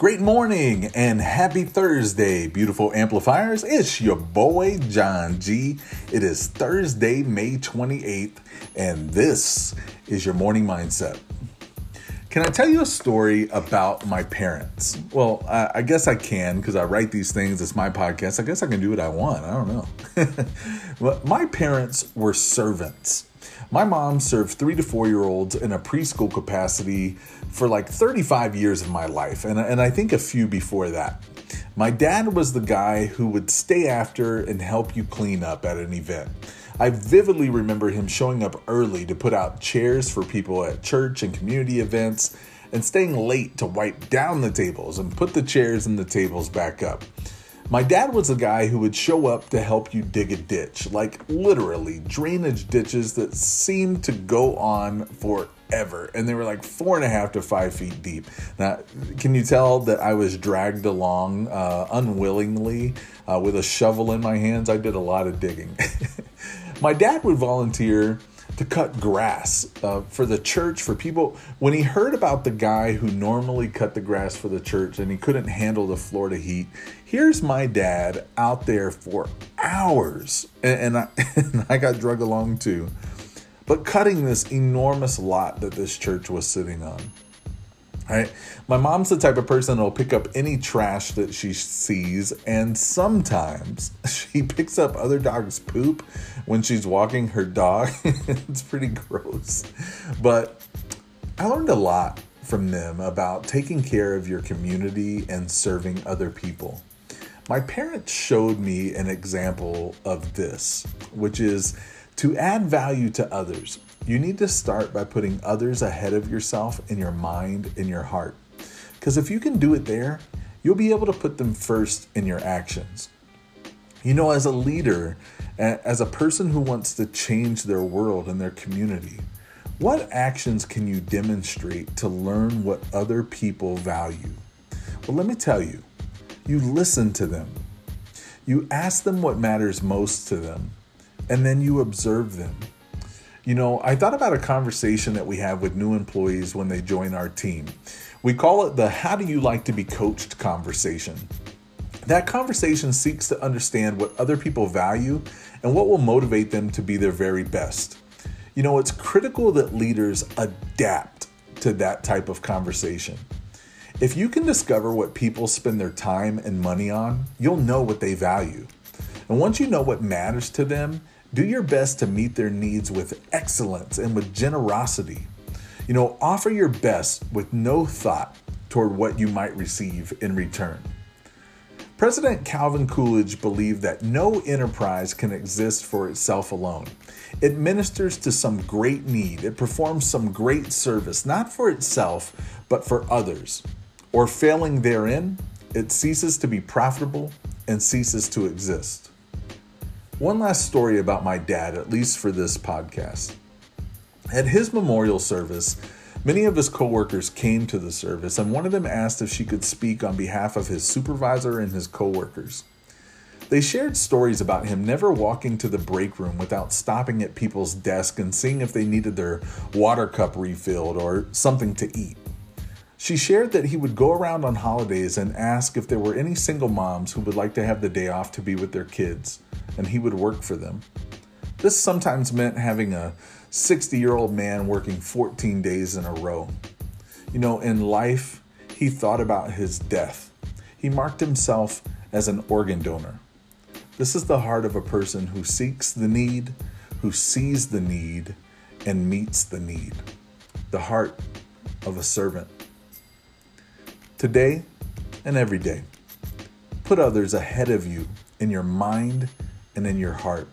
Great morning and happy Thursday, beautiful amplifiers. It's your boy, John G. It is Thursday, May 28th, and this is your morning mindset. Can I tell you a story about my parents? Well, I, I guess I can because I write these things. It's my podcast. I guess I can do what I want. I don't know. My parents were servants. My mom served three to four year olds in a preschool capacity for like 35 years of my life, and, and I think a few before that. My dad was the guy who would stay after and help you clean up at an event. I vividly remember him showing up early to put out chairs for people at church and community events and staying late to wipe down the tables and put the chairs and the tables back up. My dad was a guy who would show up to help you dig a ditch, like literally drainage ditches that seemed to go on forever. And they were like four and a half to five feet deep. Now, can you tell that I was dragged along uh, unwillingly uh, with a shovel in my hands? I did a lot of digging. my dad would volunteer to cut grass uh, for the church for people when he heard about the guy who normally cut the grass for the church and he couldn't handle the florida heat here's my dad out there for hours. And, and, I, and I got drug along too. But cutting this enormous lot that this church was sitting on Right? My mom's the type of person that'll pick up any trash that she sees, and sometimes she picks up other dogs' poop when she's walking her dog. it's pretty gross. But I learned a lot from them about taking care of your community and serving other people. My parents showed me an example of this, which is to add value to others you need to start by putting others ahead of yourself in your mind, in your heart. Because if you can do it there, you'll be able to put them first in your actions. You know, as a leader, as a person who wants to change their world and their community, what actions can you demonstrate to learn what other people value? Well, let me tell you, you listen to them, you ask them what matters most to them, and then you observe them. You know, I thought about a conversation that we have with new employees when they join our team. We call it the How Do You Like to Be Coached conversation. That conversation seeks to understand what other people value and what will motivate them to be their very best. You know, it's critical that leaders adapt to that type of conversation. If you can discover what people spend their time and money on, you'll know what they value. And once you know what matters to them, do your best to meet their needs with excellence and with generosity. You know, offer your best with no thought toward what you might receive in return. President Calvin Coolidge believed that no enterprise can exist for itself alone. It ministers to some great need, it performs some great service, not for itself, but for others. Or failing therein, it ceases to be profitable and ceases to exist. One last story about my dad, at least for this podcast. At his memorial service, many of his coworkers came to the service, and one of them asked if she could speak on behalf of his supervisor and his coworkers. They shared stories about him never walking to the break room without stopping at people's desk and seeing if they needed their water cup refilled or something to eat. She shared that he would go around on holidays and ask if there were any single moms who would like to have the day off to be with their kids and he would work for them. This sometimes meant having a 60 year old man working 14 days in a row. You know, in life, he thought about his death. He marked himself as an organ donor. This is the heart of a person who seeks the need, who sees the need, and meets the need. The heart of a servant. Today and every day, put others ahead of you in your mind and in your heart.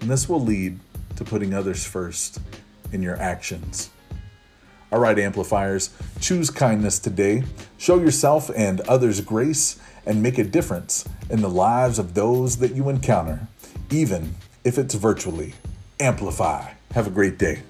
And this will lead to putting others first in your actions. All right, amplifiers, choose kindness today. Show yourself and others grace and make a difference in the lives of those that you encounter, even if it's virtually. Amplify. Have a great day.